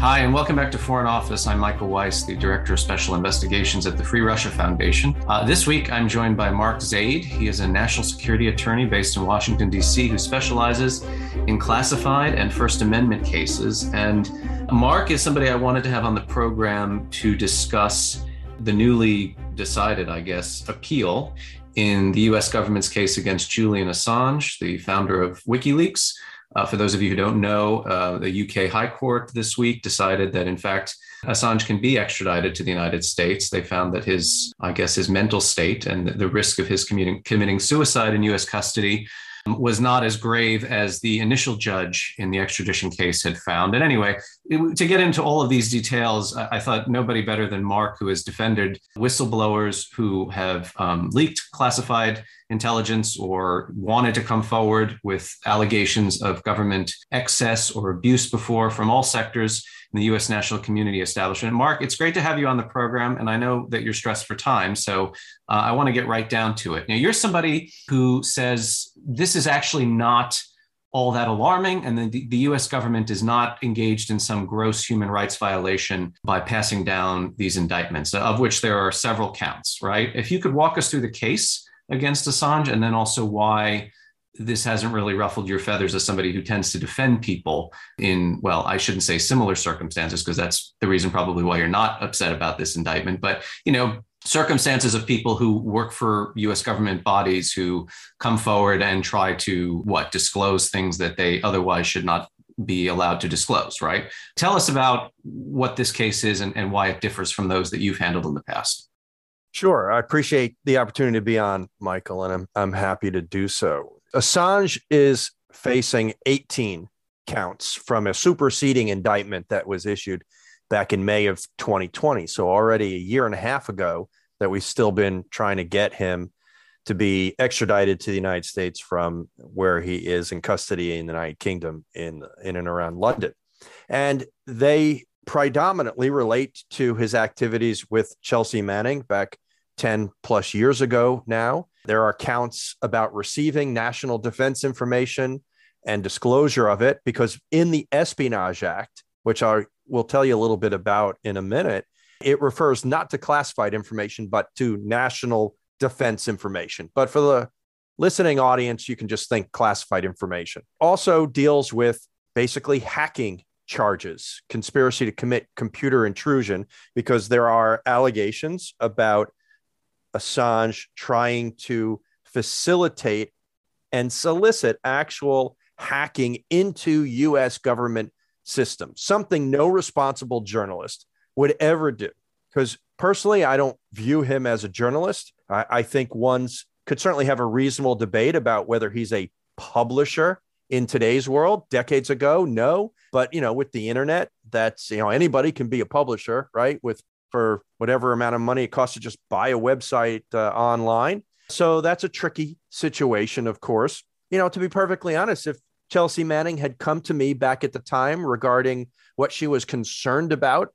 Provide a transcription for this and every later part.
Hi, and welcome back to Foreign Office. I'm Michael Weiss, the Director of Special Investigations at the Free Russia Foundation. Uh, this week, I'm joined by Mark Zaid. He is a national security attorney based in Washington, D.C., who specializes in classified and First Amendment cases. And Mark is somebody I wanted to have on the program to discuss the newly decided, I guess, appeal in the US government's case against Julian Assange, the founder of WikiLeaks. Uh, for those of you who don't know, uh, the UK High Court this week decided that, in fact, Assange can be extradited to the United States. They found that his, I guess, his mental state and the risk of his committing, committing suicide in US custody was not as grave as the initial judge in the extradition case had found. And anyway, it, to get into all of these details, I, I, thought nobody better than Mark, who has defended whistleblowers who have um, leaked classified intelligence or wanted to come forward with allegations of government excess or abuse before from all sectors in the U.S. national community establishment. Mark, it's great to have you on the program, and I know that you're stressed for time, so uh, I want to get right down to it. Now, you're somebody who says this is actually not all that alarming, and the, the US government is not engaged in some gross human rights violation by passing down these indictments, of which there are several counts, right? If you could walk us through the case against Assange, and then also why this hasn't really ruffled your feathers as somebody who tends to defend people in, well, I shouldn't say similar circumstances, because that's the reason probably why you're not upset about this indictment. But, you know, circumstances of people who work for US government bodies who come forward and try to, what, disclose things that they otherwise should not be allowed to disclose, right? Tell us about what this case is and, and why it differs from those that you've handled in the past. Sure. I appreciate the opportunity to be on, Michael, and I'm, I'm happy to do so. Assange is facing 18 counts from a superseding indictment that was issued back in May of 2020. So, already a year and a half ago, that we've still been trying to get him to be extradited to the United States from where he is in custody in the United Kingdom in, in and around London. And they predominantly relate to his activities with Chelsea Manning back 10 plus years ago now. There are counts about receiving national defense information and disclosure of it because in the Espionage Act, which I will tell you a little bit about in a minute, it refers not to classified information, but to national defense information. But for the listening audience, you can just think classified information. Also deals with basically hacking charges, conspiracy to commit computer intrusion, because there are allegations about Assange trying to facilitate and solicit actual hacking into US government systems, something no responsible journalist would ever do. Because personally, I don't view him as a journalist. I, I think one's could certainly have a reasonable debate about whether he's a publisher in today's world. Decades ago no. But you know with the internet that's you know anybody can be a publisher right? With for whatever amount of money it costs to just buy a website uh, online. So that's a tricky situation of course. You know to be perfectly honest if chelsea manning had come to me back at the time regarding what she was concerned about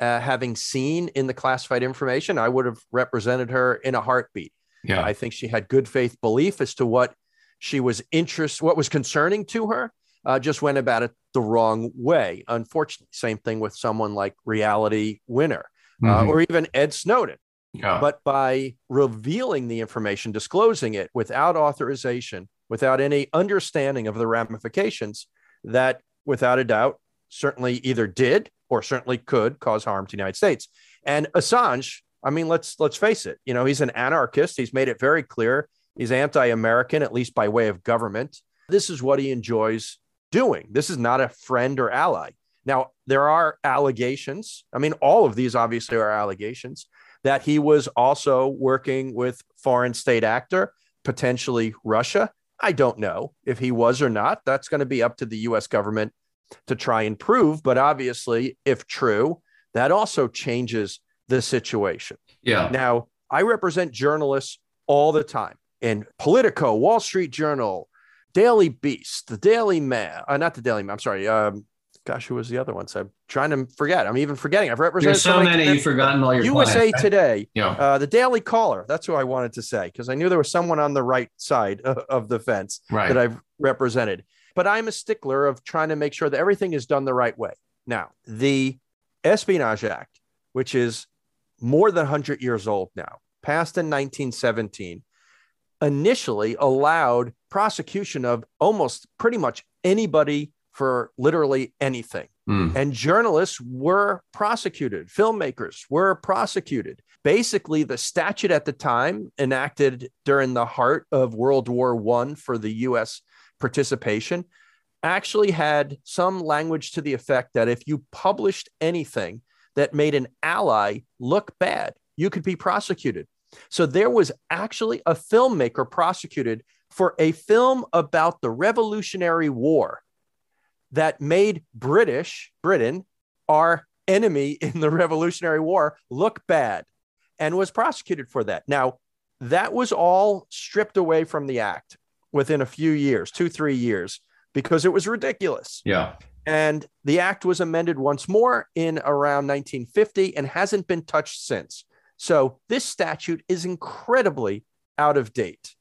uh, having seen in the classified information i would have represented her in a heartbeat yeah. I think she had good faith belief as to what she was interest what was concerning to her uh, just went about it the wrong way unfortunately same thing with someone like reality winner uh, mm-hmm. uh, or even ed snowden yeah. but by revealing the information disclosing it without authorization without any understanding of the ramifications that without a doubt certainly either did or certainly could cause harm to the united states and assange i mean let's let's face it you know he's an anarchist he's made it very clear He's anti American, at least by way of government. This is what he enjoys doing. This is not a friend or ally. Now, there are allegations. I mean, all of these obviously are allegations that he was also working with foreign state actor, potentially Russia. I don't know if he was or not. That's going to be up to the US government to try and prove. But obviously, if true, that also changes the situation. Yeah. Now, I represent journalists all the time in Politico, Wall Street Journal, Daily Beast, the Daily Mail, uh, not the Daily Mail. I'm sorry. Um, gosh, who was the other one? So I'm trying to forget. I'm even forgetting. I've represented There's so many. You've forgotten all your USA clients, Today, yeah. Uh, the Daily Caller. That's who I wanted to say because I knew there was someone on the right side of, of the fence right. that I've represented. But I'm a stickler of trying to make sure that everything is done the right way. Now, the Espionage Act, which is more than 100 years old now, passed in 1917, initially allowed prosecution of almost pretty much anybody for literally anything. Mm. And journalists were prosecuted, filmmakers were prosecuted. Basically, the statute at the time, enacted during the heart of World War I for the US participation, actually had some language to the effect that if you published anything that made an ally look bad, you could be prosecuted. So there was actually a filmmaker prosecuted for a film about the Revolutionary War that made British Britain our enemy in the Revolutionary War look bad and was prosecuted for that. Now, that was all stripped away from the act within a few years, two, three years, because it was ridiculous. Yeah. And the act was amended once more in around 1950 and hasn't been touched since. So this statute is incredibly out of date.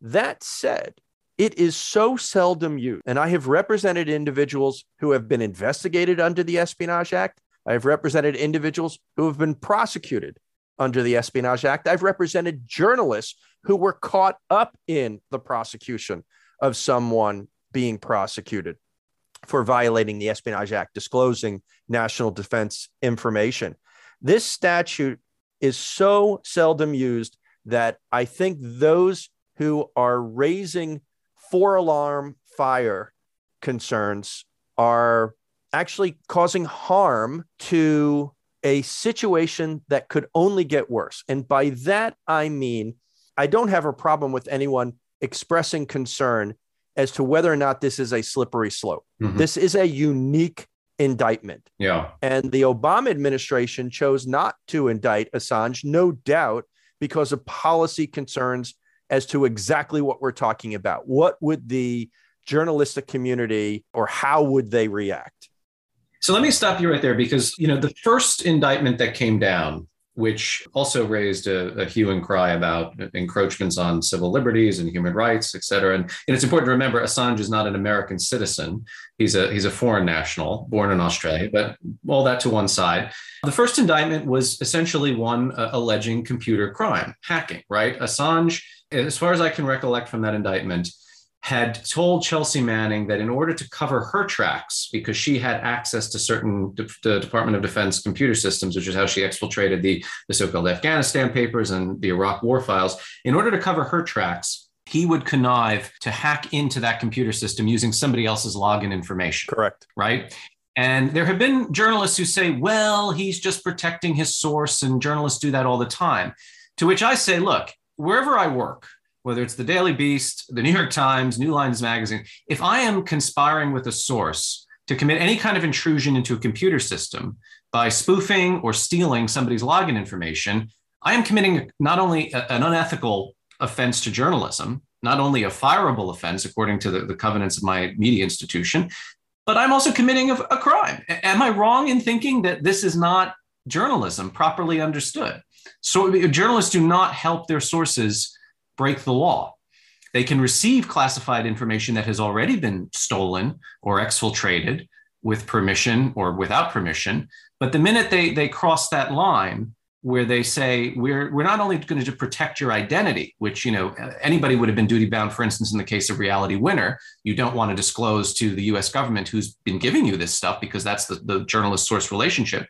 That said, it is so seldom used. And I have represented individuals who have been investigated under the Espionage Act. I have represented individuals who have been prosecuted under the Espionage Act. I've represented journalists who were caught up in the prosecution of someone being prosecuted for violating the Espionage Act, disclosing national defense information. This statute is so seldom used that I think those who are raising four alarm fire concerns are actually causing harm to a situation that could only get worse. And by that, I mean, I don't have a problem with anyone expressing concern as to whether or not this is a slippery slope. Mm-hmm. This is a unique indictment. Yeah. And the Obama administration chose not to indict Assange, no doubt, because of policy concerns as to exactly what we're talking about. What would the journalistic community or how would they react? So let me stop you right there because you know the first indictment that came down which also raised a, a, hue and cry about encroachments on civil liberties and human rights, et cetera. And, and, it's important to remember Assange is not an American citizen. He's a, he's a foreign national born in Australia, but all that to one side. The first indictment was essentially one uh, alleging computer crime, hacking, right? Assange, as far as I can recollect from that indictment, had told Chelsea Manning that in order to cover her tracks, because she had access to certain de- the Department of Defense computer systems, which is how she exfiltrated the, the so-called Afghanistan papers and the Iraq war files, in order to cover her tracks, he would connive to hack into that computer system using somebody else's login information. Correct. Right. And there have been journalists who say, well, he's just protecting his source, and journalists do that all the time. To which I say, look, wherever I work, whether it's the Daily Beast, the New York Times, New Lines Magazine, if I am conspiring with a source to commit any kind of intrusion into a computer system by spoofing or stealing somebody's login information, I am committing not only a, an unethical offense to journalism, not only a fireable offense according to the, the covenants of my media institution, but I'm also committing a, a crime. Am I wrong in thinking that this is not journalism properly understood? So journalists do not help their sources break the law. They can receive classified information that has already been stolen or exfiltrated with permission or without permission. But the minute they, they cross that line, where they say we're we're not only going to protect your identity, which you know anybody would have been duty bound. For instance, in the case of Reality Winner, you don't want to disclose to the U.S. government who's been giving you this stuff because that's the, the journalist source relationship.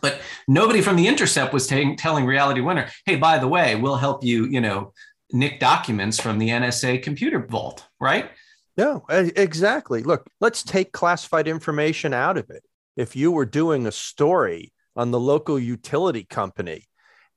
But nobody from the Intercept was t- telling Reality Winner, "Hey, by the way, we'll help you, you know, nick documents from the NSA computer vault, right? No, exactly. Look, let's take classified information out of it. If you were doing a story on the local utility company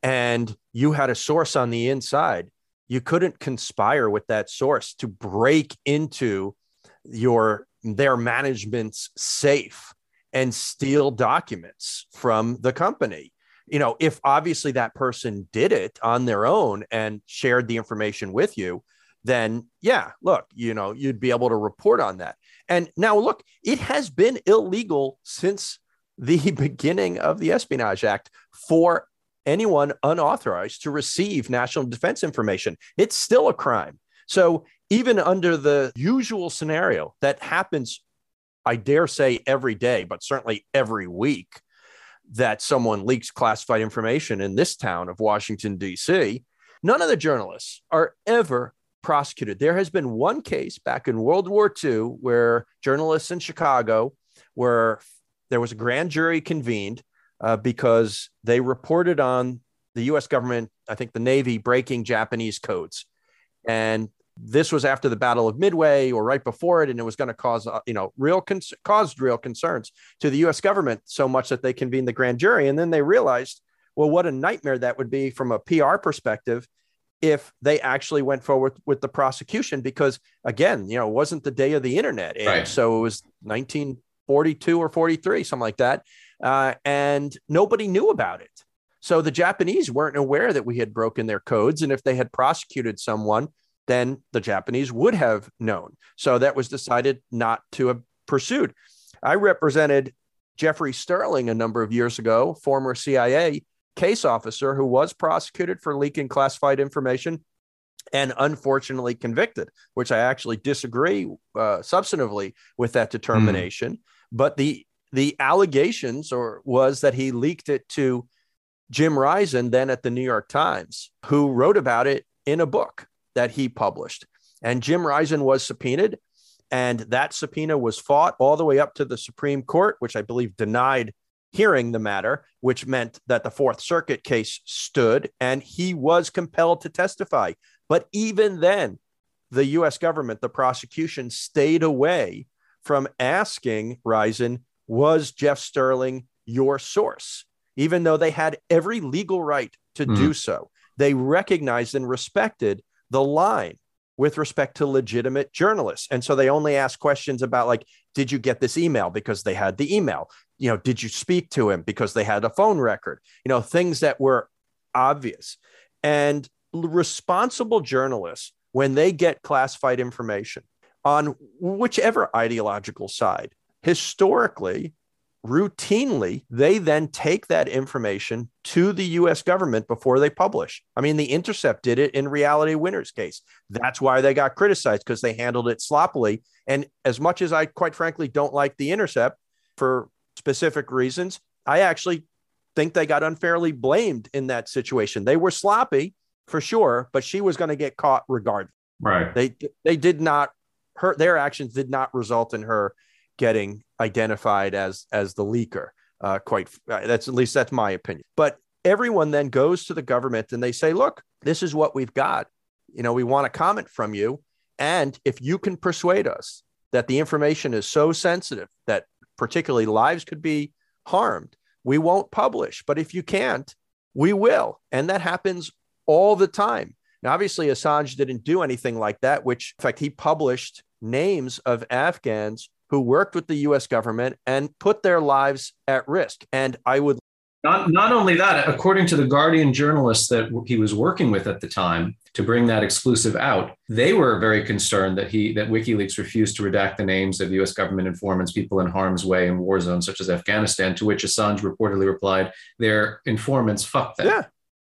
and you had a source on the inside, you couldn't conspire with that source to break into your their management's safe and steal documents from the company you know, if obviously that person did it on their own and shared the information with you, then yeah, look, you know, you'd be able to report on that. And now look, it has been illegal since the beginning of the Espionage Act for anyone unauthorized to receive national defense information. It's still a crime. So even under the usual scenario that happens I dare say every day, but certainly every week, that someone leaks classified information in this town of Washington, D.C., none of the journalists are ever prosecuted. There has been one case back in World War II where journalists in Chicago were there was a grand jury convened uh, because they reported on the U.S. government, I think the Navy breaking Japanese codes, and this was after the Battle of Midway or right before it, and it was going to cause uh, you know real con- caused real concerns to the U.S. government so much that they convened the grand jury, and then they realized, well, what a nightmare that would be from a PR perspective if they actually went forward with the prosecution because again you know it wasn't the day of the internet age, right. so it was 1942 or 43 something like that uh, and nobody knew about it so the japanese weren't aware that we had broken their codes and if they had prosecuted someone then the Japanese would have known. So that was decided not to have pursued. I represented Jeffrey Sterling a number of years ago, former CIA case officer who was prosecuted for leaking classified information and unfortunately convicted, which I actually disagree uh, substantively with that determination. Mm. But the the allegations or was that he leaked it to Jim Risen, then at the New York Times, who wrote about it in a book that he published. And Jim Risen was subpoenaed, and that subpoena was fought all the way up to the Supreme Court, which I believe denied hearing the matter, which meant that the Fourth Circuit case stood and he was compelled to testify. But even then, the US government, the prosecution, stayed away from asking Risen, was Jeff Sterling your source? Even though they had every legal right to mm. do so, they recognized and respected the line with respect to legitimate journalists. And so they only ask questions about like, did you get this email because they had the email? You know, did you speak to him because they had a phone record? You know, things that were obvious. And responsible journalists, when they get classified information on whichever ideological side, historically, routinely they then take that information to the US government before they publish. I mean, The Intercept did it in Reality Winner's case. That's why they got criticized because they handled it sloppily. And as much as I, quite frankly, don't like The Intercept for specific reasons, I actually think they got unfairly blamed in that situation. They were sloppy for sure, but she was going to get caught regardless. Right. They they did not her their actions did not result in her getting identified as as the leaker. Uh, quite uh, that's at least that's my opinion. But everyone then goes to the government and they say, "Look, this is what we've got. You know, we want a comment from you, and if you can persuade us that the information is so sensitive that particularly lives could be harmed, we won't publish. But if you can't, we will." And that happens all the time. Now, obviously, Assange didn't do anything like that, which, in fact, he published names of Afghans who worked with the US government and put their lives at risk. And I would not, not only that, according to the Guardian journalists that he was working with at the time to bring that exclusive out, they were very concerned that he that WikiLeaks refused to redact the names of US government informants, people in harm's way in war zones such as Afghanistan, to which Assange reportedly replied, their informants fuck them. Yeah.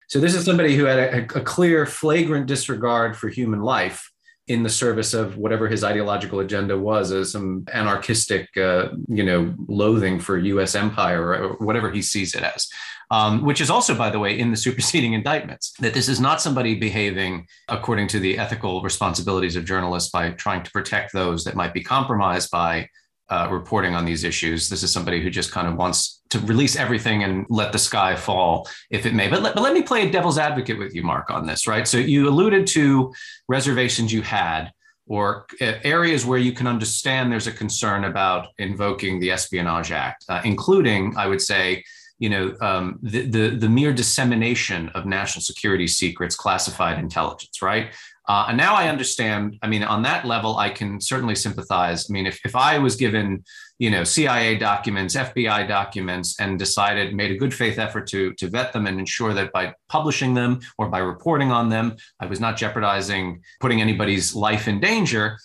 So this is somebody who had a, a clear, flagrant disregard for human life in the service of whatever his ideological agenda was as some anarchistic uh, you know loathing for us empire or whatever he sees it as um, which is also by the way in the superseding indictments that this is not somebody behaving according to the ethical responsibilities of journalists by trying to protect those that might be compromised by uh, reporting on these issues. This is somebody who just kind of wants to release everything and let the sky fall, if it may. But let, but let me play devil's advocate with you, Mark, on this, right? So you alluded to reservations you had or uh, areas where you can understand there's a concern about invoking the Espionage Act, uh, including, I would say, you know, um, the, the, the mere dissemination of national security secrets, classified intelligence, right? Uh, and now I understand. I mean, on that level, I can certainly sympathize. I mean, if, if I was given, you know, CIA documents, FBI documents, and decided, made a good faith effort to, to vet them and ensure that by publishing them or by reporting on them, I was not jeopardizing putting anybody's life in danger,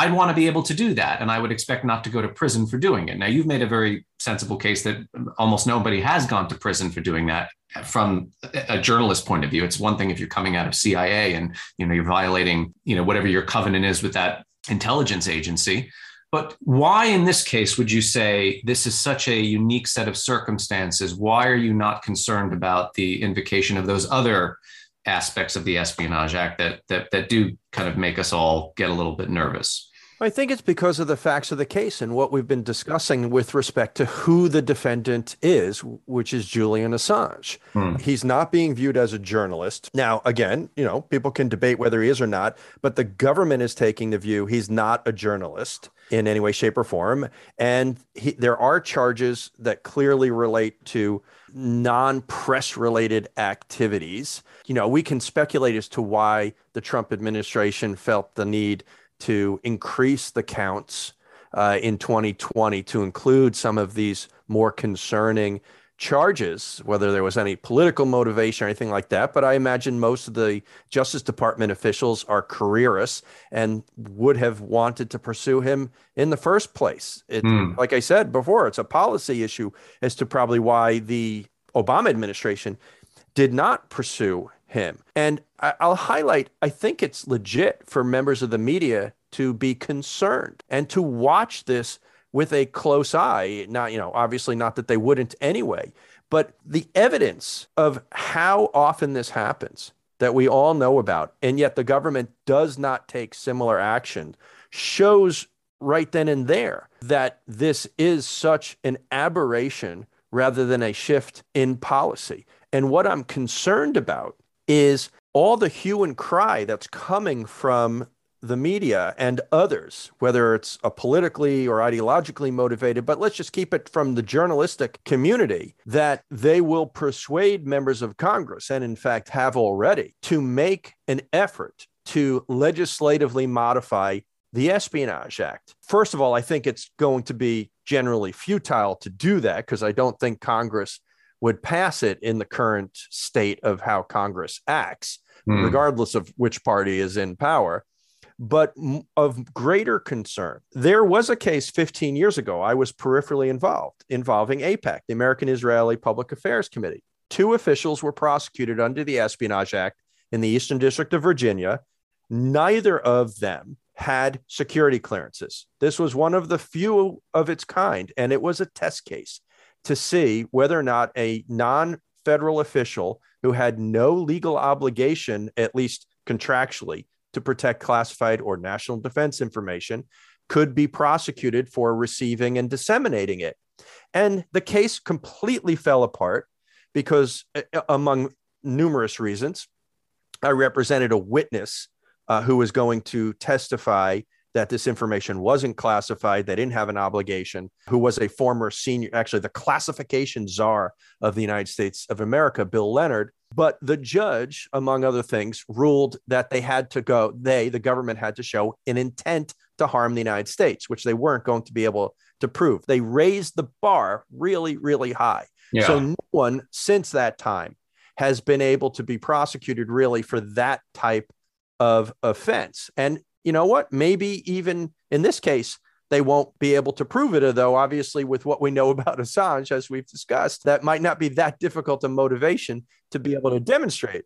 I'd want to be able to do that. And I would expect not to go to prison for doing it. Now, you've made a very sensible case that almost nobody has gone to prison for doing that uh, from a journalist point of view. It's one thing if you're coming out of CIA and you know you're violating, you know, whatever your covenant is with that intelligence agency. But why, in this case, would you say this is such a unique set of circumstances? Why are you not concerned about the invocation of those other aspects of the Espionage Act that that that do kind of make us all get a little bit nervous? I think it's because of the facts of the case and what we've been discussing with respect to who the defendant is, which is Julian Assange. Hmm. He's not being viewed as a journalist. Now, again, you know, people can debate whether he is or not, but the government is taking the view he's not a journalist in any way, shape, or form. And he, there are charges that clearly relate to non press related activities. You know, we can speculate as to why the Trump administration felt the need to increase the counts uh, in 2020 to include some of these more concerning charges, whether there was any political motivation or anything like that. But I imagine most of the Justice Department officials are careerists and would have wanted to pursue him in the first place. It, mm. Like I said before, it's a policy issue as to probably why the Obama administration did not pursue him. And I'll highlight, I think it's legit for members of the media to be concerned and to watch this with a close eye. Not, you know, obviously not that they wouldn't anyway, but the evidence of how often this happens that we all know about, and yet the government does not take similar action shows right then and there that this is such an aberration rather than a shift in policy. And what I'm concerned about is all the hue and cry that's coming from the media and others, whether it's a politically or ideologically motivated, but let's just keep it from the journalistic community, that they will persuade members of Congress, and in fact have already, to make an effort to legislatively modify the Espionage Act. First of all, I think it's going to be generally futile to do that because I don't think Congress would pass it in the current state of how Congress acts, mm. regardless of which party is in power. But of greater concern, there was a case 15 years ago. I was peripherally involved involving AIPAC, the American Israeli Public Affairs Committee. Two officials were prosecuted under the Espionage Act in the Eastern District of Virginia. Neither of them had security clearances. This was one of the few of its kind, and it was a test case to see whether or not a non federal official who had no legal obligation, at least contractually, to protect classified or national defense information could be prosecuted for receiving and disseminating it. And the case completely fell apart because, among numerous reasons, I represented a witness uh, who was going to testify that this information wasn't classified. They didn't have an obligation, who was a former senior, actually, the classification czar of the United States of America, Bill Leonard. But the judge, among other things, ruled that they had to go, they, the government, had to show an intent to harm the United States, which they weren't going to be able to prove. They raised the bar really, really high. Yeah. So no one since that time has been able to be prosecuted really for that type of offense. And you know what? Maybe even in this case, they won't be able to prove it, though, obviously, with what we know about Assange, as we've discussed, that might not be that difficult a motivation to be able to demonstrate.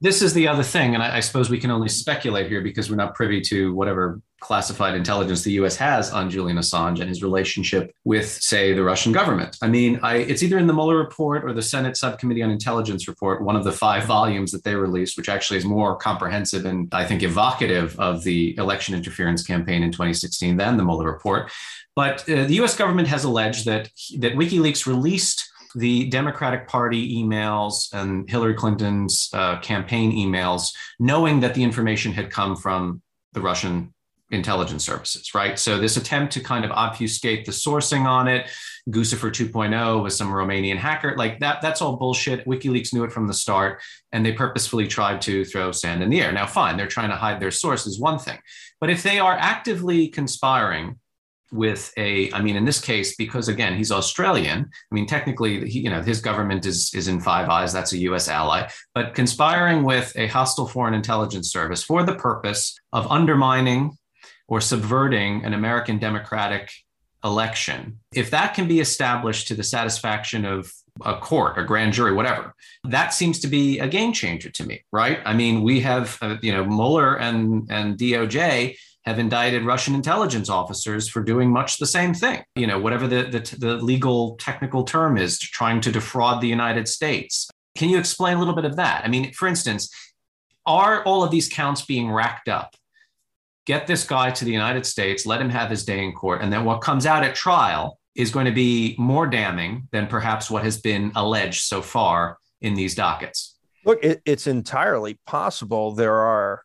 This is the other thing, and I, I suppose we can only speculate here because we're not privy to whatever classified intelligence the U.S. has on Julian Assange and his relationship with, say, the Russian government. I mean, I, it's either in the Mueller report or the Senate Subcommittee on Intelligence report, one of the five volumes that they released, which actually is more comprehensive and I think evocative of the election interference campaign in 2016 than the Mueller report. But uh, the U.S. government has alleged that that WikiLeaks released the Democratic Party emails and Hillary Clinton's uh, campaign emails, knowing that the information had come from the Russian intelligence services, right? So this attempt to kind of obfuscate the sourcing on it, Guccifer 2.0 with some Romanian hacker, like that, that's all bullshit. WikiLeaks knew it from the start, and they purposefully tried to throw sand in the air. Now, fine, they're trying to hide their source is one thing, but if they are actively conspiring with a i mean in this case because again he's australian i mean technically he, you know his government is is in five eyes that's a us ally but conspiring with a hostile foreign intelligence service for the purpose of undermining or subverting an american democratic election if that can be established to the satisfaction of a court, a grand jury, whatever. That seems to be a game changer to me, right? I mean, we have, uh, you know, Mueller and and DOJ have indicted Russian intelligence officers for doing much the same thing. You know, whatever the, the, the legal technical term is, trying to defraud the United States. Can you explain a little bit of that? I mean, for instance, are all of these counts being racked up? Get this guy to the United States, let him have his day in court, and then what comes out at trial is going to be more damning than perhaps what has been alleged so far in these dockets. Look, it, it's entirely possible there are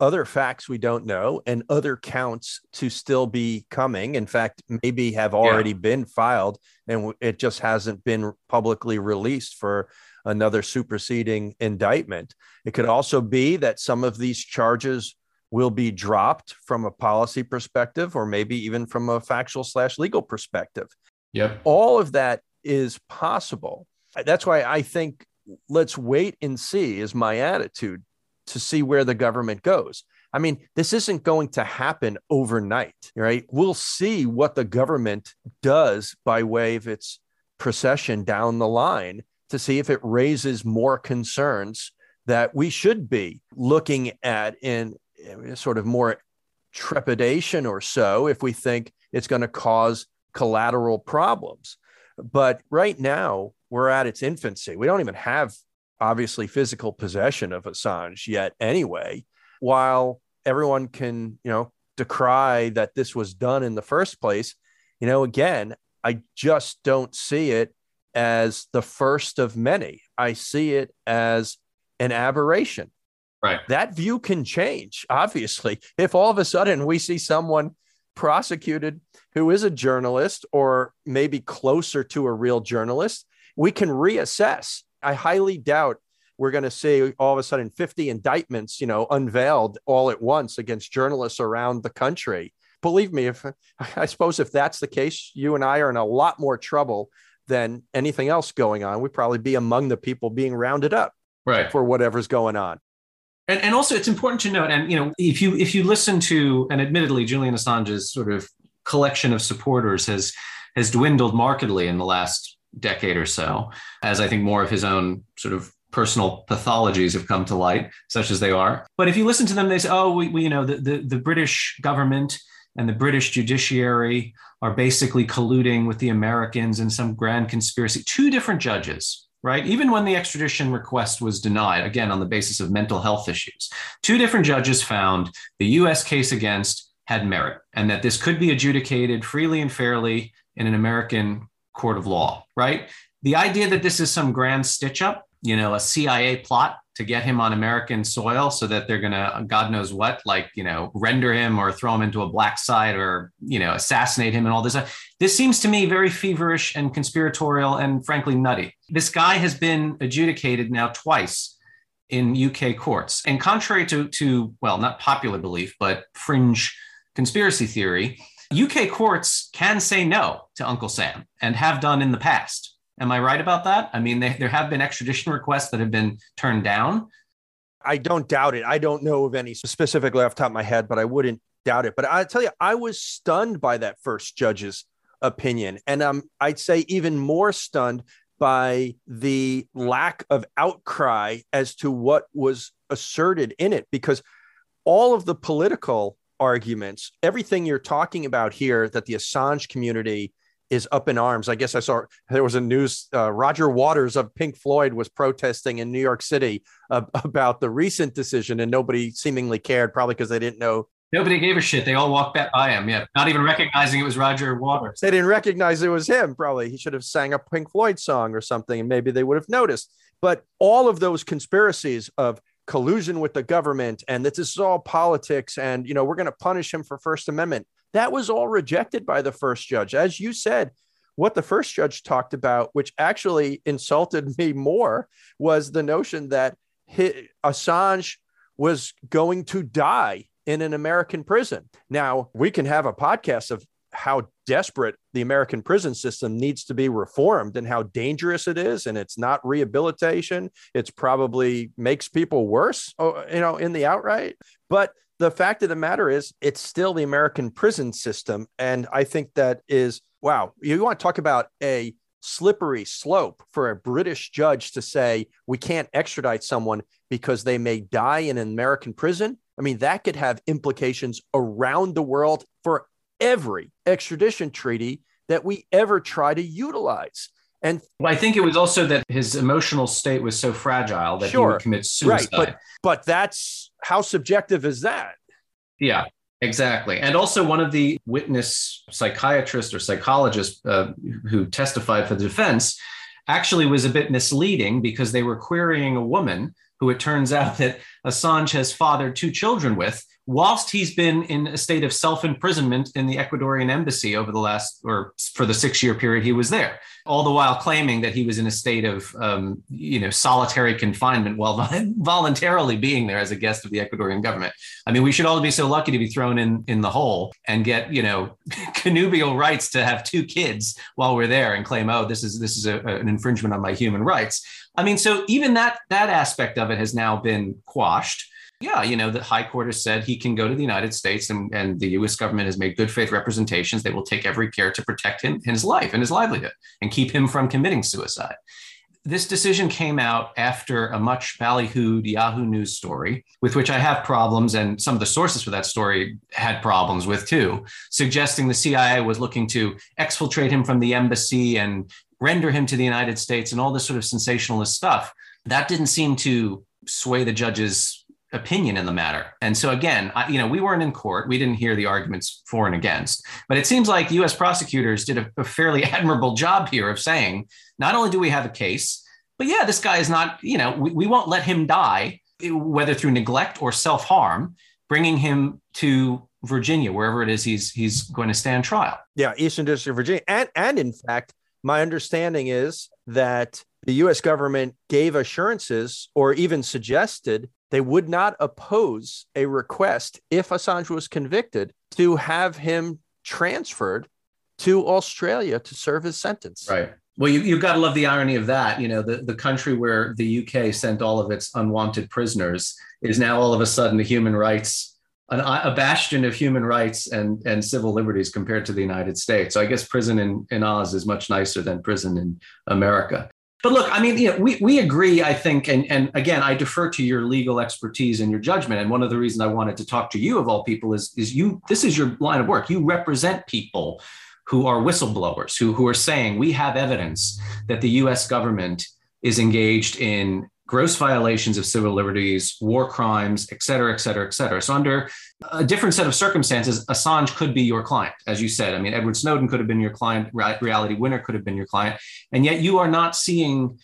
other facts we don't know and other counts to still be coming. In fact, maybe have already yeah. been filed and it just hasn't been publicly released for another superseding indictment. It could also be that some of these charges will be dropped from a policy perspective or maybe even from a factual slash legal perspective. Yep. All of that is possible. That's why I think let's wait and see is my attitude to see where the government goes. I mean, this isn't going to happen overnight, right? We'll see what the government does by way of its procession down the line to see if it raises more concerns that we should be looking at in sort of more trepidation or so if we think it's going to cause collateral problems. But right now, we're at its infancy. We don't even have obviously physical possession of Assange yet anyway, while everyone can, you know, decry that this was done in the first place, you know, again, I just don't see it as the first of many. I see it as an aberration. Right. That view can change, obviously. If all of a sudden we see someone prosecuted who is a journalist or maybe closer to a real journalist, we can reassess I highly doubt we're going to see all of a sudden 50 indictments, you know, unveiled all at once against journalists around the country. Believe me, if I suppose if that's the case, you and I are in a lot more trouble than anything else going on. We'd probably be among the people being rounded up right. for whatever's going on. And, and also it's important to note, and you know, if you if you listen to, and admittedly, Julian Assange's sort of collection of supporters has has dwindled markedly in the last decade or so, as I think more of his own sort of personal pathologies have come to light, such as they are. But if you listen to them, they say, oh, we, we you know, the, the, the British government and the British judiciary are basically colluding with the Americans in some grand conspiracy. Two different judges, right? Even when the extradition request was denied, again, on the basis of mental health issues, two different judges found the US case against had merit and that this could be adjudicated freely and fairly in an American court of law, right? The idea that this is some grand stitch up, you know, a CIA plot to get him on American soil so that they're going to, God knows what, like, you know, render him or throw him into a black site or, you know, assassinate him and all this. This seems to me very feverish and conspiratorial and frankly nutty. This guy has been adjudicated now twice in UK courts. And contrary to, to well, not popular belief, but fringe conspiracy theory, UK courts can say no to Uncle Sam and have done in the past. Am I right about that? I mean, they, there have been extradition requests that have been turned down. I don't doubt it. I don't know of any specifically off the top of my head, but I wouldn't doubt it. But I tell you, I was stunned by that first judge's opinion. And um, I'd say even more stunned by the lack of outcry as to what was asserted in it, because all of the political arguments, everything you're talking about here that the Assange community is up in arms. I guess I saw there was a news. Uh, Roger Waters of Pink Floyd was protesting in New York City about the recent decision, and nobody seemingly cared, probably because they didn't know. Nobody gave a shit. They all walked back by him. Yeah, not even recognizing it was Roger Waters. They didn't recognize it was him. Probably he should have sang a Pink Floyd song or something, and maybe they would have noticed. But all of those conspiracies of collusion with the government and that this is all politics and you know we're going to punish him for first amendment that was all rejected by the first judge as you said what the first judge talked about which actually insulted me more was the notion that assange was going to die in an american prison now we can have a podcast of how desperate the American prison system needs to be reformed and how dangerous it is. And it's not rehabilitation. It's probably makes people worse, oh, you know, in the outright. But the fact of the matter is, it's still the American prison system. And I think that is, wow, you want to talk about a slippery slope for a British judge to say we can't extradite someone because they may die in an American prison. I mean, that could have implications around the world for every extradition treaty that we ever try to utilize. And well, I think it was also that his emotional state was so fragile that sure, he would commit suicide. Right, but but that's how subjective is that? Yeah, exactly. And also, one of the witness psychiatrists or psychologists uh, who testified for the defense actually was a bit misleading because they were querying a woman who it turns out that Assange has fathered two children with, whilst he's been in a state of self imprisonment in the Ecuadorian embassy over the last, or for the six year period he was there, all the while claiming that he was in a state of, um, you know, solitary confinement while voluntarily being there as a guest of the Ecuadorian government. I mean, we should all be so lucky to be thrown in in the hole and get, you know, connubial rights to have two kids while we're there and claim, oh, this is this is a, an infringement on my human rights. I mean, so even that that aspect of it has now been quashed yeah, you know, the High Court has said he can go to the United States and, and the US government has made good faith representations. They will take every care to protect him his life and his livelihood and keep him from committing suicide. This decision came out after a much ballyhooed Yahoo News story, with which I have problems, and some of the sources for that story had problems with too, suggesting the CIA was looking to exfiltrate him from the embassy and render him to the United States and all this sort of sensationalist stuff. That didn't seem to sway the judge's opinion in the matter. And so again, I, you know, we weren't in court. We didn't hear the arguments for and against. But it seems like U.S. prosecutors did a, a fairly admirable job here of saying, not only do we have a case, but yeah, this guy is not. You know, we, we won't let him die, whether through neglect or self harm. Bringing him to Virginia, wherever it is he's he's going to stand trial. Yeah, Eastern District of Virginia, and and in fact, my understanding is that the U.S. government gave assurances or even suggested they would not oppose a request if Assange was convicted to have him transferred to Australia to serve his sentence. Right. Well, you, you've got to love the irony of that. You know, the, the country where the UK sent all of its unwanted prisoners is now all of a sudden a human rights, an, a bastion of human rights and, and civil liberties compared to the United States. So I guess prison in, in Oz is much nicer than prison in America. But look, I mean, you know, we, we agree, I think, and, and again, I defer to your legal expertise and your judgment. And one of the reasons I wanted to talk to you of all people is, is you, this is your line of work. You represent people who are whistleblowers, who, who are saying we have evidence that the US government is engaged in gross violations of civil liberties, war crimes, et cetera, et cetera, et cetera. So, under a different set of circumstances, Assange could be your client, as you said. I mean, Edward Snowden could have been your client, Reality Winner could have been your client, and yet you are not seeing,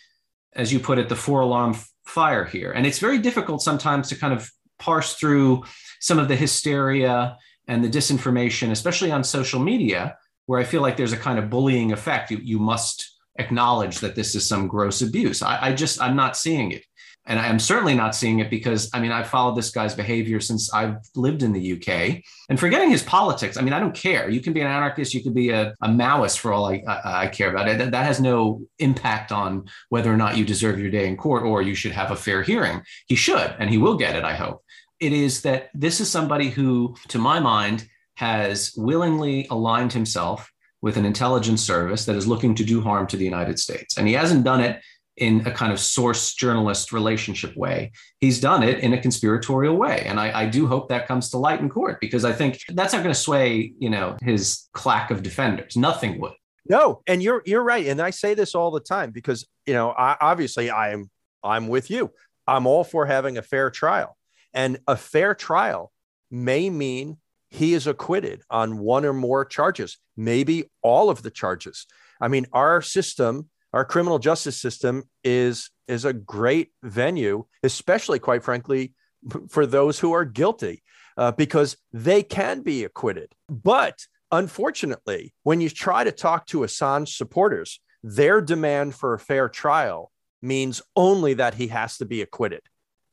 as you put it, the four alarm fire here. And it's very difficult sometimes to kind of parse through some of the hysteria and the disinformation, especially on social media, where I feel like there's a kind of bullying effect. You, you must acknowledge that this is some gross abuse. I, I just, I'm not seeing it. And I'm certainly not seeing it because, I mean, I've followed this guy's behavior since I've lived in the UK. And forgetting his politics, I mean, I don't care. You can be an anarchist, you could be a, a Maoist for all I, I, I care about. That, that has no impact on whether or not you deserve your day in court or you should have a fair hearing. He should, and he will get it, I hope. It is that this is somebody who, to my mind, has willingly aligned himself with an intelligence service that is looking to do harm to the United States. And he hasn't done it in a kind of source journalist relationship way. He's done it in a conspiratorial way. And I, I do hope that comes to light in court because I think that's not going to sway, you know, his claque of defenders. Nothing would. No, and you're you're right. And I say this all the time because, you know, I, obviously I'm I'm with you. I'm all for having a fair trial. And a fair trial may mean he is acquitted on one or more charges, maybe all of the charges. I mean, our system, our criminal justice system is is a great venue, especially quite frankly for those who are guilty, uh, because they can be acquitted. But unfortunately, when you try to talk to Assange supporters, their demand for a fair trial means only that he has to be acquitted.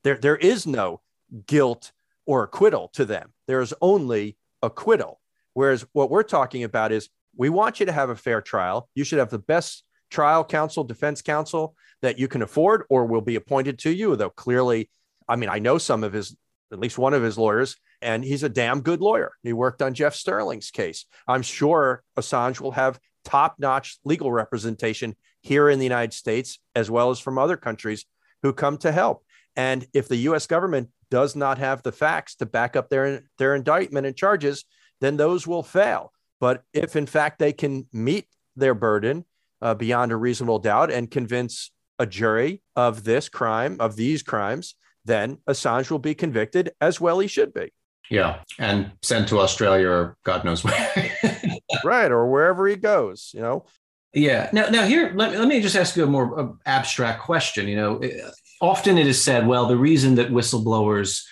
There, there is no guilt or acquittal to them. There's only acquittal. Whereas what we're talking about is we want you to have a fair trial. You should have the best trial counsel, defense counsel that you can afford or will be appointed to you. Though clearly, I mean, I know some of his, at least one of his lawyers, and he's a damn good lawyer. He worked on Jeff Sterling's case. I'm sure Assange will have top notch legal representation here in the United States, as well as from other countries who come to help. And if the US government does not have the facts to back up their, their indictment and charges, then those will fail. But if in fact they can meet their burden uh, beyond a reasonable doubt and convince a jury of this crime, of these crimes, then Assange will be convicted as well he should be. Yeah. And sent to Australia or God knows where. right. Or wherever he goes, you know. Yeah. Now, now here, let, let me just ask you a more uh, abstract question. You know, often it is said, well, the reason that whistleblowers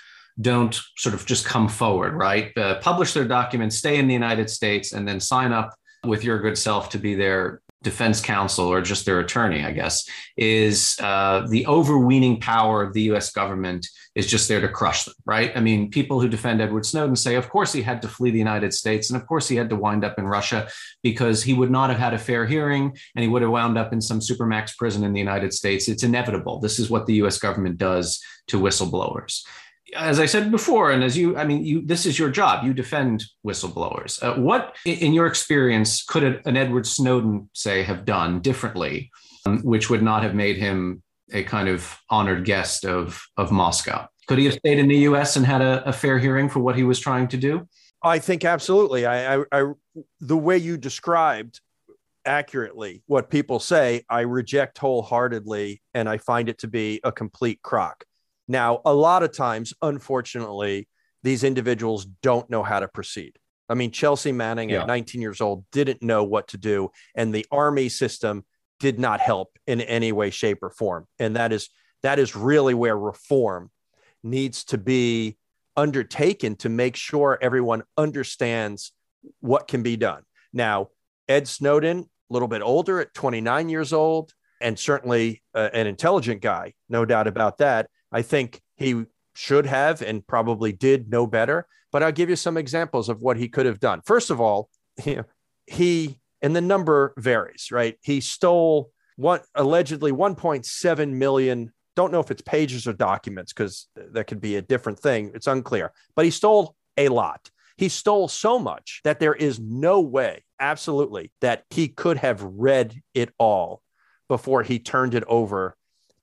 don't sort of just come forward, right? Uh, publish their documents, stay in the United States, and then sign up with your good self to be their defense counsel or just their attorney, I guess, is uh, the overweening power of the US government is just there to crush them, right? I mean, people who defend Edward Snowden say, of course, he had to flee the United States. And of course, he had to wind up in Russia because he would not have had a fair hearing and he would have wound up in some supermax prison in the United States. It's inevitable. This is what the US government does to whistleblowers as I said before, and as you, I mean, you, this is your job. You defend whistleblowers. Uh, what, in your experience, could an Edward Snowden say have done differently, um, which would not have made him a kind of honored guest of of Moscow? Could he have stayed in the U.S. and had a, a fair hearing for what he was trying to do? I think absolutely. I, I, I the way you described accurately what people say, I reject wholeheartedly, and I find it to be a complete crock. Now, a lot of times, unfortunately, these individuals don't know how to proceed. I mean, Chelsea Manning yeah. at 19 years old didn't know what to do, and the army system did not help in any way, shape, or form. And that is that is really where reform needs to be undertaken to make sure everyone understands what can be done. Now, Ed Snowden, a little bit older at 29 years old, and certainly uh, an intelligent guy, no doubt about that. I think he should have and probably did know better. But I'll give you some examples of what he could have done. First of all, he, and the number varies, right? He stole one allegedly 1.7 million. Don't know if it's pages or documents because that could be a different thing. It's unclear, but he stole a lot. He stole so much that there is no way, absolutely, that he could have read it all before he turned it over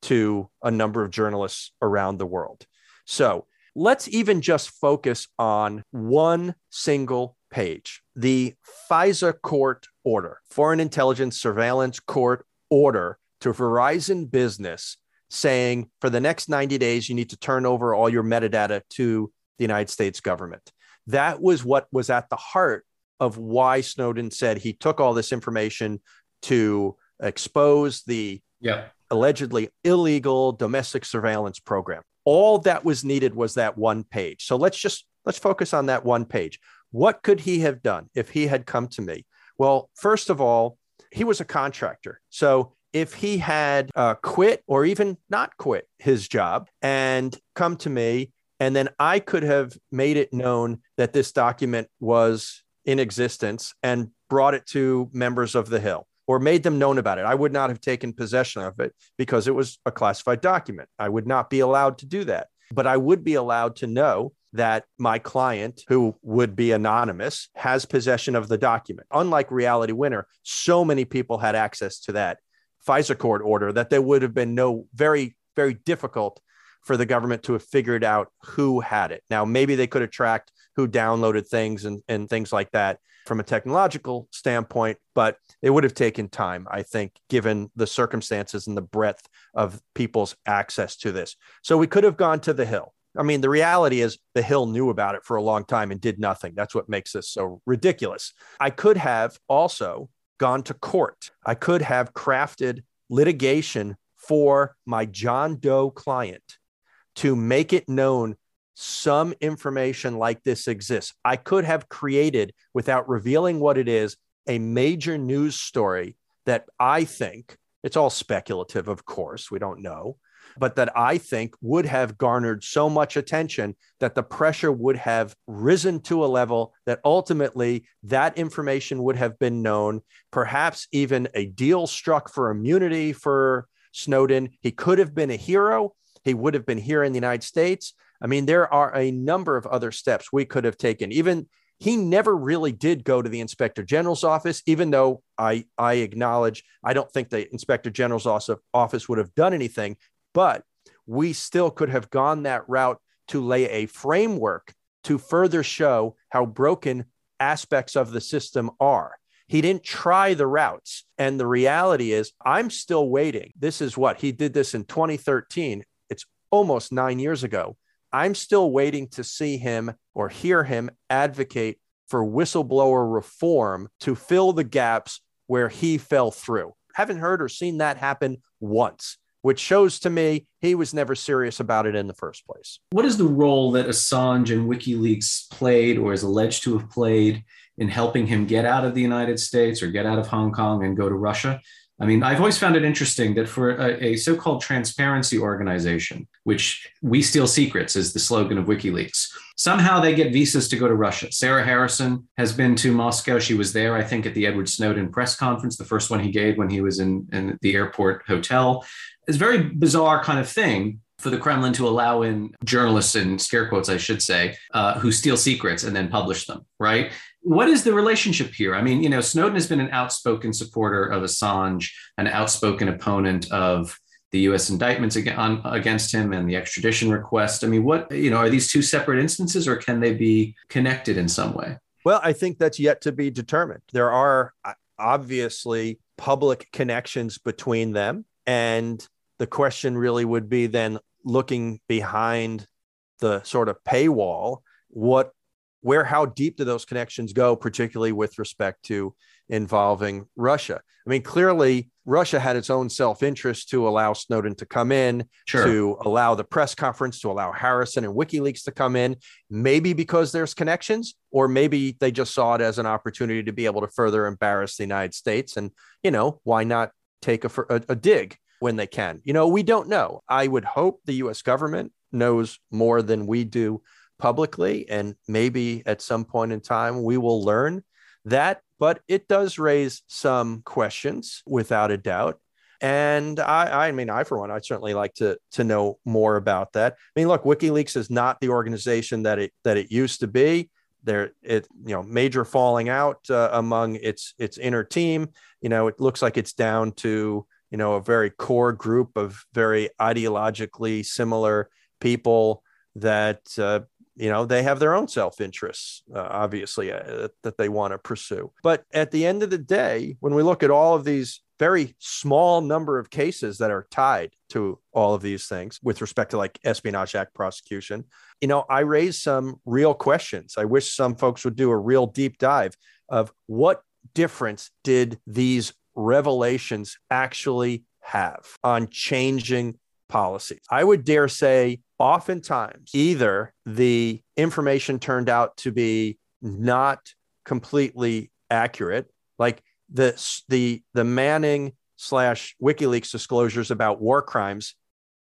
to a number of journalists around the world. So let's even just focus on one single page the FISA court order, Foreign Intelligence Surveillance Court order to Verizon Business saying for the next 90 days, you need to turn over all your metadata to the United States government. That was what was at the heart of why Snowden said he took all this information to expose the yeah allegedly illegal domestic surveillance program. All that was needed was that one page. So let's just let's focus on that one page. What could he have done if he had come to me? Well, first of all, he was a contractor. So if he had uh, quit or even not quit his job and come to me, and then I could have made it known that this document was in existence and brought it to members of the Hill or made them known about it. I would not have taken possession of it because it was a classified document. I would not be allowed to do that. But I would be allowed to know that my client, who would be anonymous, has possession of the document. Unlike Reality Winner, so many people had access to that FISA court order that there would have been no very, very difficult for the government to have figured out who had it. Now, maybe they could have tracked who downloaded things and, and things like that from a technological standpoint, but it would have taken time, I think, given the circumstances and the breadth of people's access to this. So we could have gone to the Hill. I mean, the reality is the Hill knew about it for a long time and did nothing. That's what makes this so ridiculous. I could have also gone to court. I could have crafted litigation for my John Doe client to make it known some information like this exists. I could have created, without revealing what it is, a major news story that I think it's all speculative, of course, we don't know, but that I think would have garnered so much attention that the pressure would have risen to a level that ultimately that information would have been known, perhaps even a deal struck for immunity for Snowden. He could have been a hero. He would have been here in the United States. I mean, there are a number of other steps we could have taken. Even he never really did go to the inspector general's office, even though I, I acknowledge I don't think the inspector general's office would have done anything, but we still could have gone that route to lay a framework to further show how broken aspects of the system are. He didn't try the routes. And the reality is, I'm still waiting. This is what he did this in 2013. It's almost nine years ago. I'm still waiting to see him or hear him advocate for whistleblower reform to fill the gaps where he fell through. Haven't heard or seen that happen once, which shows to me he was never serious about it in the first place. What is the role that Assange and WikiLeaks played or is alleged to have played in helping him get out of the United States or get out of Hong Kong and go to Russia? I mean, I've always found it interesting that for a, a so called transparency organization, which we steal secrets is the slogan of WikiLeaks, somehow they get visas to go to Russia. Sarah Harrison has been to Moscow. She was there, I think, at the Edward Snowden press conference, the first one he gave when he was in, in the airport hotel. It's a very bizarre kind of thing for the Kremlin to allow in journalists, in scare quotes, I should say, uh, who steal secrets and then publish them, right? What is the relationship here? I mean, you know, Snowden has been an outspoken supporter of Assange, an outspoken opponent of the U.S. indictments against him and the extradition request. I mean, what, you know, are these two separate instances or can they be connected in some way? Well, I think that's yet to be determined. There are uh, obviously public connections between them. And the question really would be then looking behind the sort of paywall, what where how deep do those connections go particularly with respect to involving russia i mean clearly russia had its own self-interest to allow snowden to come in sure. to allow the press conference to allow harrison and wikileaks to come in maybe because there's connections or maybe they just saw it as an opportunity to be able to further embarrass the united states and you know why not take a, a, a dig when they can. You know, we don't know. I would hope the US government knows more than we do publicly. And maybe at some point in time, we will learn that. But it does raise some questions without a doubt. And I, I mean, I for one, I'd certainly like to to know more about that. I mean, look, WikiLeaks is not the organization that it that it used to be. There, it you know, major falling out uh, among its its inner team. You know, it looks like it's down to you know a very core group of very ideologically similar people that uh, you know they have their own self-interests uh, obviously uh, that they want to pursue. But at the end of the day when we look at all of these very small number of cases that are tied to all of these things with respect to like espionage act prosecution you know i raise some real questions. I wish some folks would do a real deep dive of what difference did these revelations actually have on changing policies. I would dare say, oftentimes, either the information turned out to be not completely accurate, like the the the Manning slash WikiLeaks disclosures about war crimes,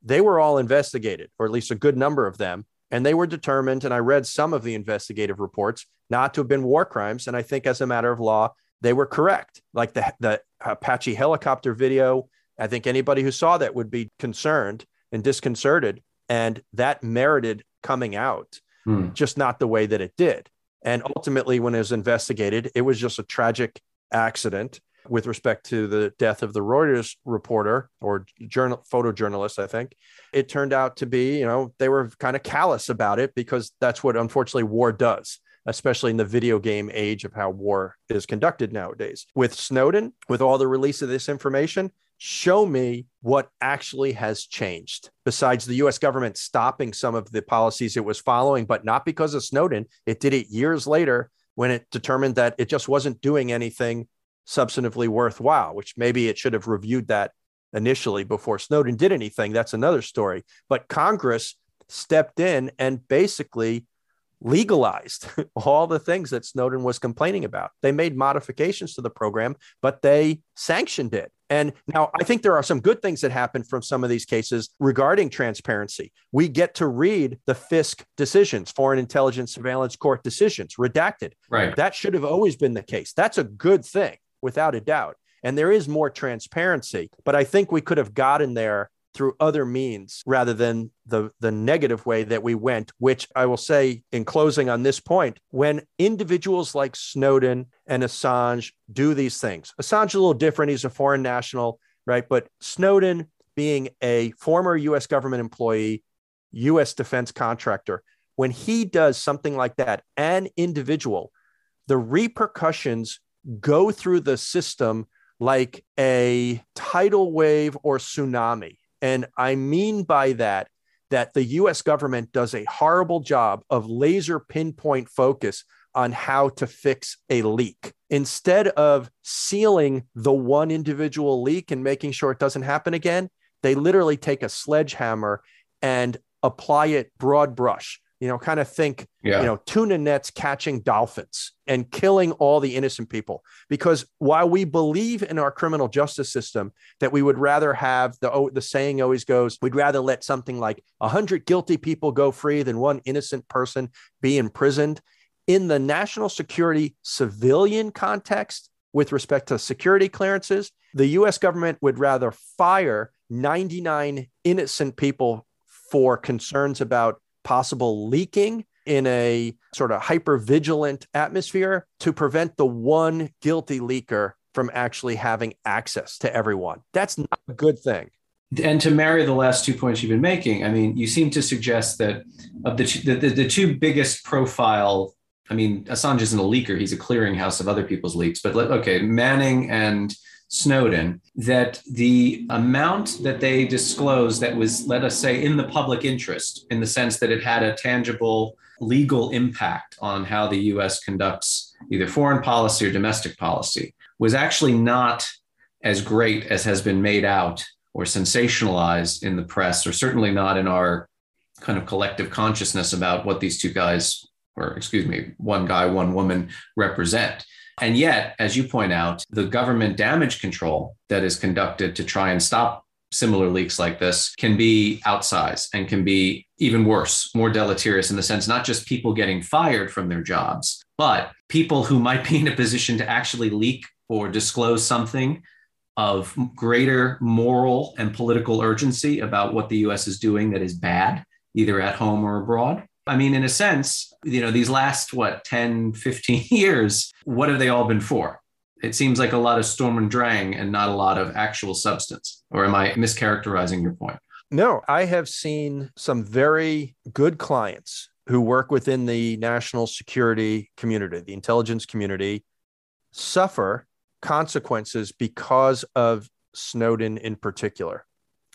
they were all investigated, or at least a good number of them, and they were determined. And I read some of the investigative reports not to have been war crimes, and I think as a matter of law, they were correct. Like the, the Apache helicopter video, I think anybody who saw that would be concerned and disconcerted. And that merited coming out, hmm. just not the way that it did. And ultimately, when it was investigated, it was just a tragic accident with respect to the death of the Reuters reporter or journal photojournalist, I think. It turned out to be, you know, they were kind of callous about it because that's what unfortunately war does especially in the video game age of how war is conducted nowadays. With Snowden, with all the release of this information, show me what actually has changed besides the US government stopping some of the policies it was following, but not because of Snowden. It did it years later when it determined that it just wasn't doing anything substantively worthwhile, which maybe it should have reviewed that initially before Snowden did anything. That's another story. But Congress stepped in and basically legalized all the things that Snowden was complaining about. They made modifications to the program, but they sanctioned it. And now I think there are some good things that happen from some of these cases regarding transparency. We get to read the FISC decisions, Foreign Intelligence Surveillance Court decisions, redacted. Right. That should have always been the case. That's a good thing, without a doubt. And there is more transparency, but I think we could have gotten there through other means rather than the, the negative way that we went, which I will say in closing on this point, when individuals like Snowden and Assange do these things, Assange is a little different. He's a foreign national, right? But Snowden being a former US government employee US defense contractor, when he does something like that, an individual, the repercussions go through the system like a tidal wave or tsunami. And I mean by that, that the US government does a horrible job of laser pinpoint focus on how to fix a leak. Instead of sealing the one individual leak and making sure it doesn't happen again, they literally take a sledgehammer and apply it broad brush you know, kind of think, yeah. you know, tuna nets catching dolphins and killing all the innocent people. Because while we believe in our criminal justice system that we would rather have the oh, the saying always goes, we'd rather let something like a hundred guilty people go free than one innocent person be imprisoned. In the national security civilian context, with respect to security clearances, the US government would rather fire 99 innocent people for concerns about possible leaking in a sort of hyper vigilant atmosphere to prevent the one guilty leaker from actually having access to everyone. That's not a good thing. And to marry the last two points you've been making, I mean, you seem to suggest that of the, the, the, the two biggest profile, I mean, Assange isn't a leaker, he's a clearinghouse of other people's leaks, but let, okay, Manning and Snowden that the amount that they disclosed that was, let us say, in the public interest, in the sense that it had a tangible legal impact on how the US conducts either foreign policy or domestic policy, was actually not as great as has been made out or sensationalized in the press, or certainly not in our kind of collective consciousness about what these two guys, or excuse me, one guy, one woman represent. And yet, as you point out, the government damage control that is conducted to try and stop similar leaks like this can be outsized and can be even worse, more deleterious in the sense not just people getting fired from their jobs, but people who might be in a position to actually leak or disclose something of greater moral and political urgency about what the US is doing that is bad, either at home or abroad. I mean, in a sense, you know, these last, what, 10, 15 years, what have they all been for? It seems like a lot of storm and Drang and not a lot of actual substance. Or am I mischaracterizing your point? No, I have seen some very good clients who work within the national security community, the intelligence community, suffer consequences because of Snowden in particular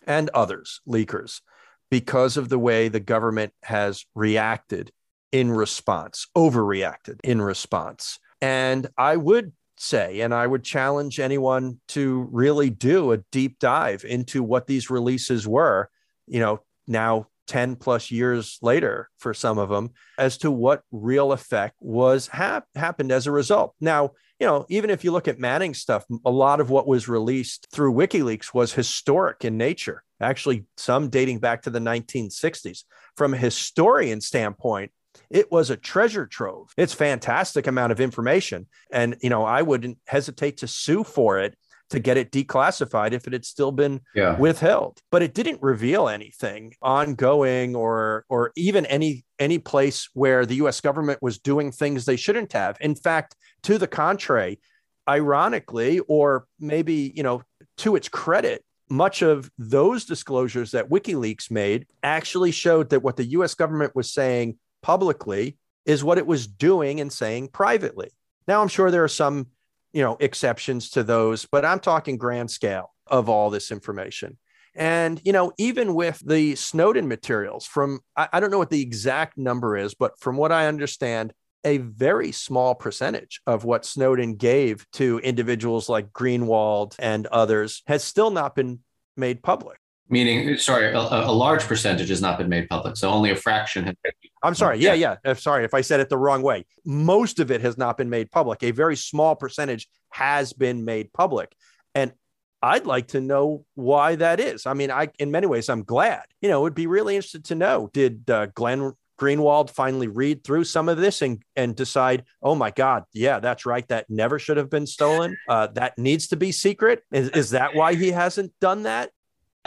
and others, leakers because of the way the government has reacted in response, overreacted in response. And I would say, and I would challenge anyone to really do a deep dive into what these releases were, you know, now 10 plus years later for some of them, as to what real effect was hap- happened as a result. Now, you know, even if you look at Manning stuff, a lot of what was released through WikiLeaks was historic in nature, actually, some dating back to the 1960s. From a historian standpoint, it was a treasure trove. It's fantastic amount of information. And, you know, I wouldn't hesitate to sue for it to get it declassified if it had still been yeah. withheld. But it didn't reveal anything ongoing or or even any any place where the US government was doing things they shouldn't have. In fact, to the contrary, ironically, or maybe, you know, to its credit, much of those disclosures that WikiLeaks made actually showed that what the US government was saying publicly is what it was doing and saying privately. Now, I'm sure there are some you know exceptions to those but i'm talking grand scale of all this information. And you know even with the snowden materials from I, I, don't know what the exact number is but from what i understand a very small percentage of what snowden gave to individuals like greenwald and others has still not been made public Meaning, sorry, a, a, large percentage has not been made public. So only a fraction has been. I'm sorry. Yeah, yeah. I'm sorry if I said it the wrong way. Most of it has not been made public. A very small percentage has been made public. And I'd like to know why that is. I mean, I in many ways I'm glad. You know, it would be really interested to know. Did uh, Glenn Greenwald finally read through some of this and and decide, oh my God, yeah, that's right. That never should have been stolen. Uh, that needs to be secret. Is, is that why he hasn't done that?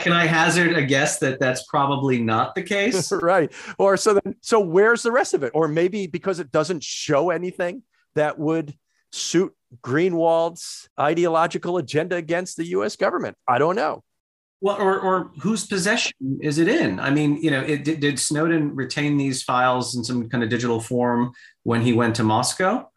Can I hazard a guess that that's probably not the case? right. Or so then, so where's the rest of it? Or maybe because it doesn't show anything that would suit Greenwald's ideological agenda against the US government. I don't know. Well, or, or whose possession is it in? I mean, you know, it, did, did Snowden retain these files in some kind of digital form when he went to Moscow?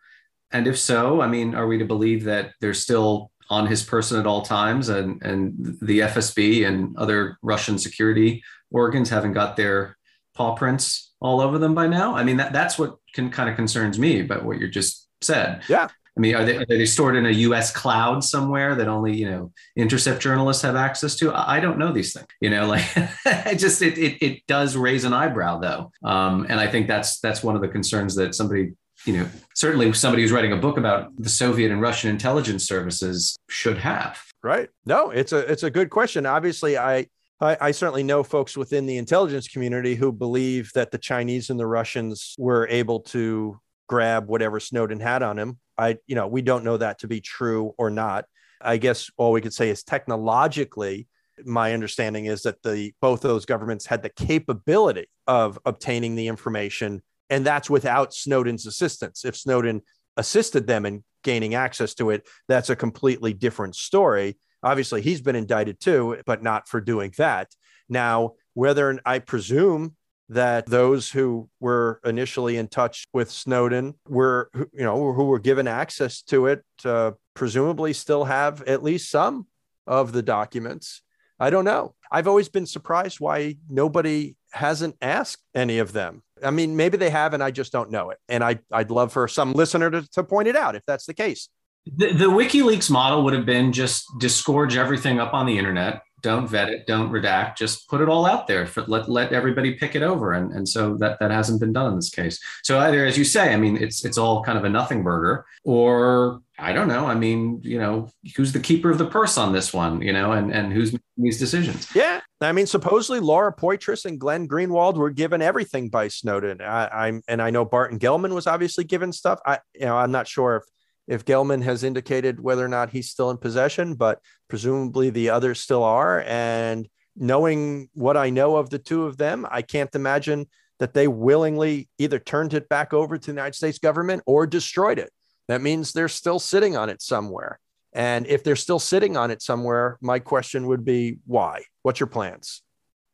And if so, I mean, are we to believe that they're still on his person at all times and, and the FSB and other Russian security organs haven't got their paw prints all over them by now? I mean, that, that's what can kind of concerns me about what you just said. Yeah. I mean, are they, are they stored in a U.S. cloud somewhere that only you know intercept journalists have access to? I don't know these things. You know, like it just it, it it does raise an eyebrow though, um, and I think that's that's one of the concerns that somebody you know certainly somebody who's writing a book about the Soviet and Russian intelligence services should have. Right. No, it's a it's a good question. Obviously, I I, I, certainly know folks within the intelligence community who believe that the Chinese and the Russians were able to grab whatever Snowden had on him. I, you know, we don't know that to be true or not. I guess all we could say is technologically, my understanding is that the both those governments had the capability of obtaining the information, and that's without Snowden's assistance. If Snowden assisted them in gaining access to it, that's a completely different story. Obviously, he's been indicted too, but not for doing that. Now, whether I presume that those who were initially in touch with Snowden were, you know, who were given access to it, uh, presumably still have at least some of the documents. I don't know. I've always been surprised why nobody hasn't asked any of them. I mean, maybe they have, and I just don't know it. And I, I'd love for some listener to, to point it out if that's the case. The, the WikiLeaks model would have been just disgorge everything up on the internet, don't vet it, don't redact, just put it all out there. For, let let everybody pick it over, and and so that that hasn't been done in this case. So either, as you say, I mean, it's it's all kind of a nothing burger, or I don't know. I mean, you know, who's the keeper of the purse on this one? You know, and and who's making these decisions? Yeah, I mean, supposedly Laura Poitras and Glenn Greenwald were given everything by Snowden. I, am and I know Barton Gellman was obviously given stuff. I you know I'm not sure if if Gellman has indicated whether or not he's still in possession, but presumably the others still are. And knowing what I know of the two of them, I can't imagine that they willingly either turned it back over to the United States government or destroyed it. That means they're still sitting on it somewhere. And if they're still sitting on it somewhere, my question would be why? What's your plans?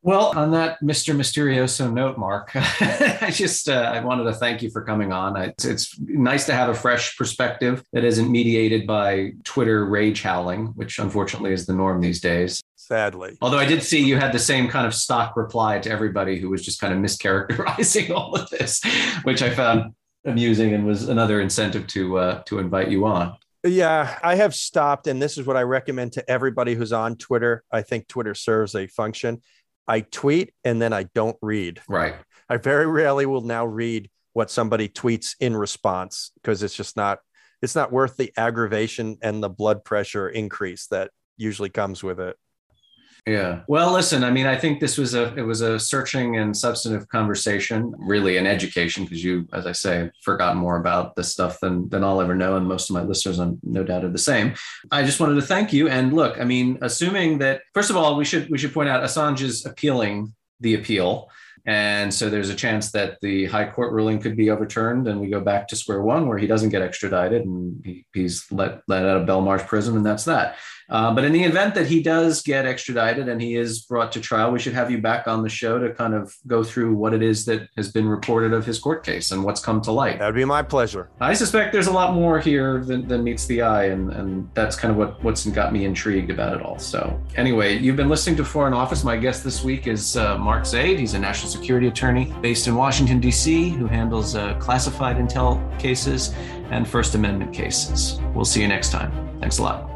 Well, on that Mr. Mysterioso note, Mark, I just uh, I wanted to thank you for coming on. It's, it's nice to have a fresh perspective that isn't mediated by Twitter rage howling, which unfortunately is the norm these days. Sadly. Although I did see you had the same kind of stock reply to everybody who was just kind of mischaracterizing all of this, which I found amusing and was another incentive to uh, to invite you on. Yeah, I have stopped, and this is what I recommend to everybody who's on Twitter. I think Twitter serves a function I tweet and then I don't read. Right. I very rarely will now read what somebody tweets in response because it's just not it's not worth the aggravation and the blood pressure increase that usually comes with it. Yeah. Well, listen, I mean, I think this was a it was a searching and substantive conversation, really an education, because you, as I say, forgot more about this stuff than than I'll ever know, and most of my listeners, I'm no doubt, are the same. I just wanted to thank you. And look, I mean, assuming that first of all, we should we should point out Assange is appealing the appeal. And so there's a chance that the high court ruling could be overturned and we go back to square one where he doesn't get extradited and he, he's let, let out of Belmarsh prison and that's that. Uh, but in the event that he does get extradited and he is brought to trial, we should have you back on the show to kind of go through what it is that has been reported of his court case and what's come to light. That would be my pleasure. I suspect there's a lot more here than, than meets the eye, and, and that's kind of what, what's got me intrigued about it all. So, anyway, you've been listening to Foreign Office. My guest this week is uh, Mark Zaid. He's a national security attorney based in Washington, D.C., who handles uh, classified intel cases and First Amendment cases. We'll see you next time. Thanks a lot.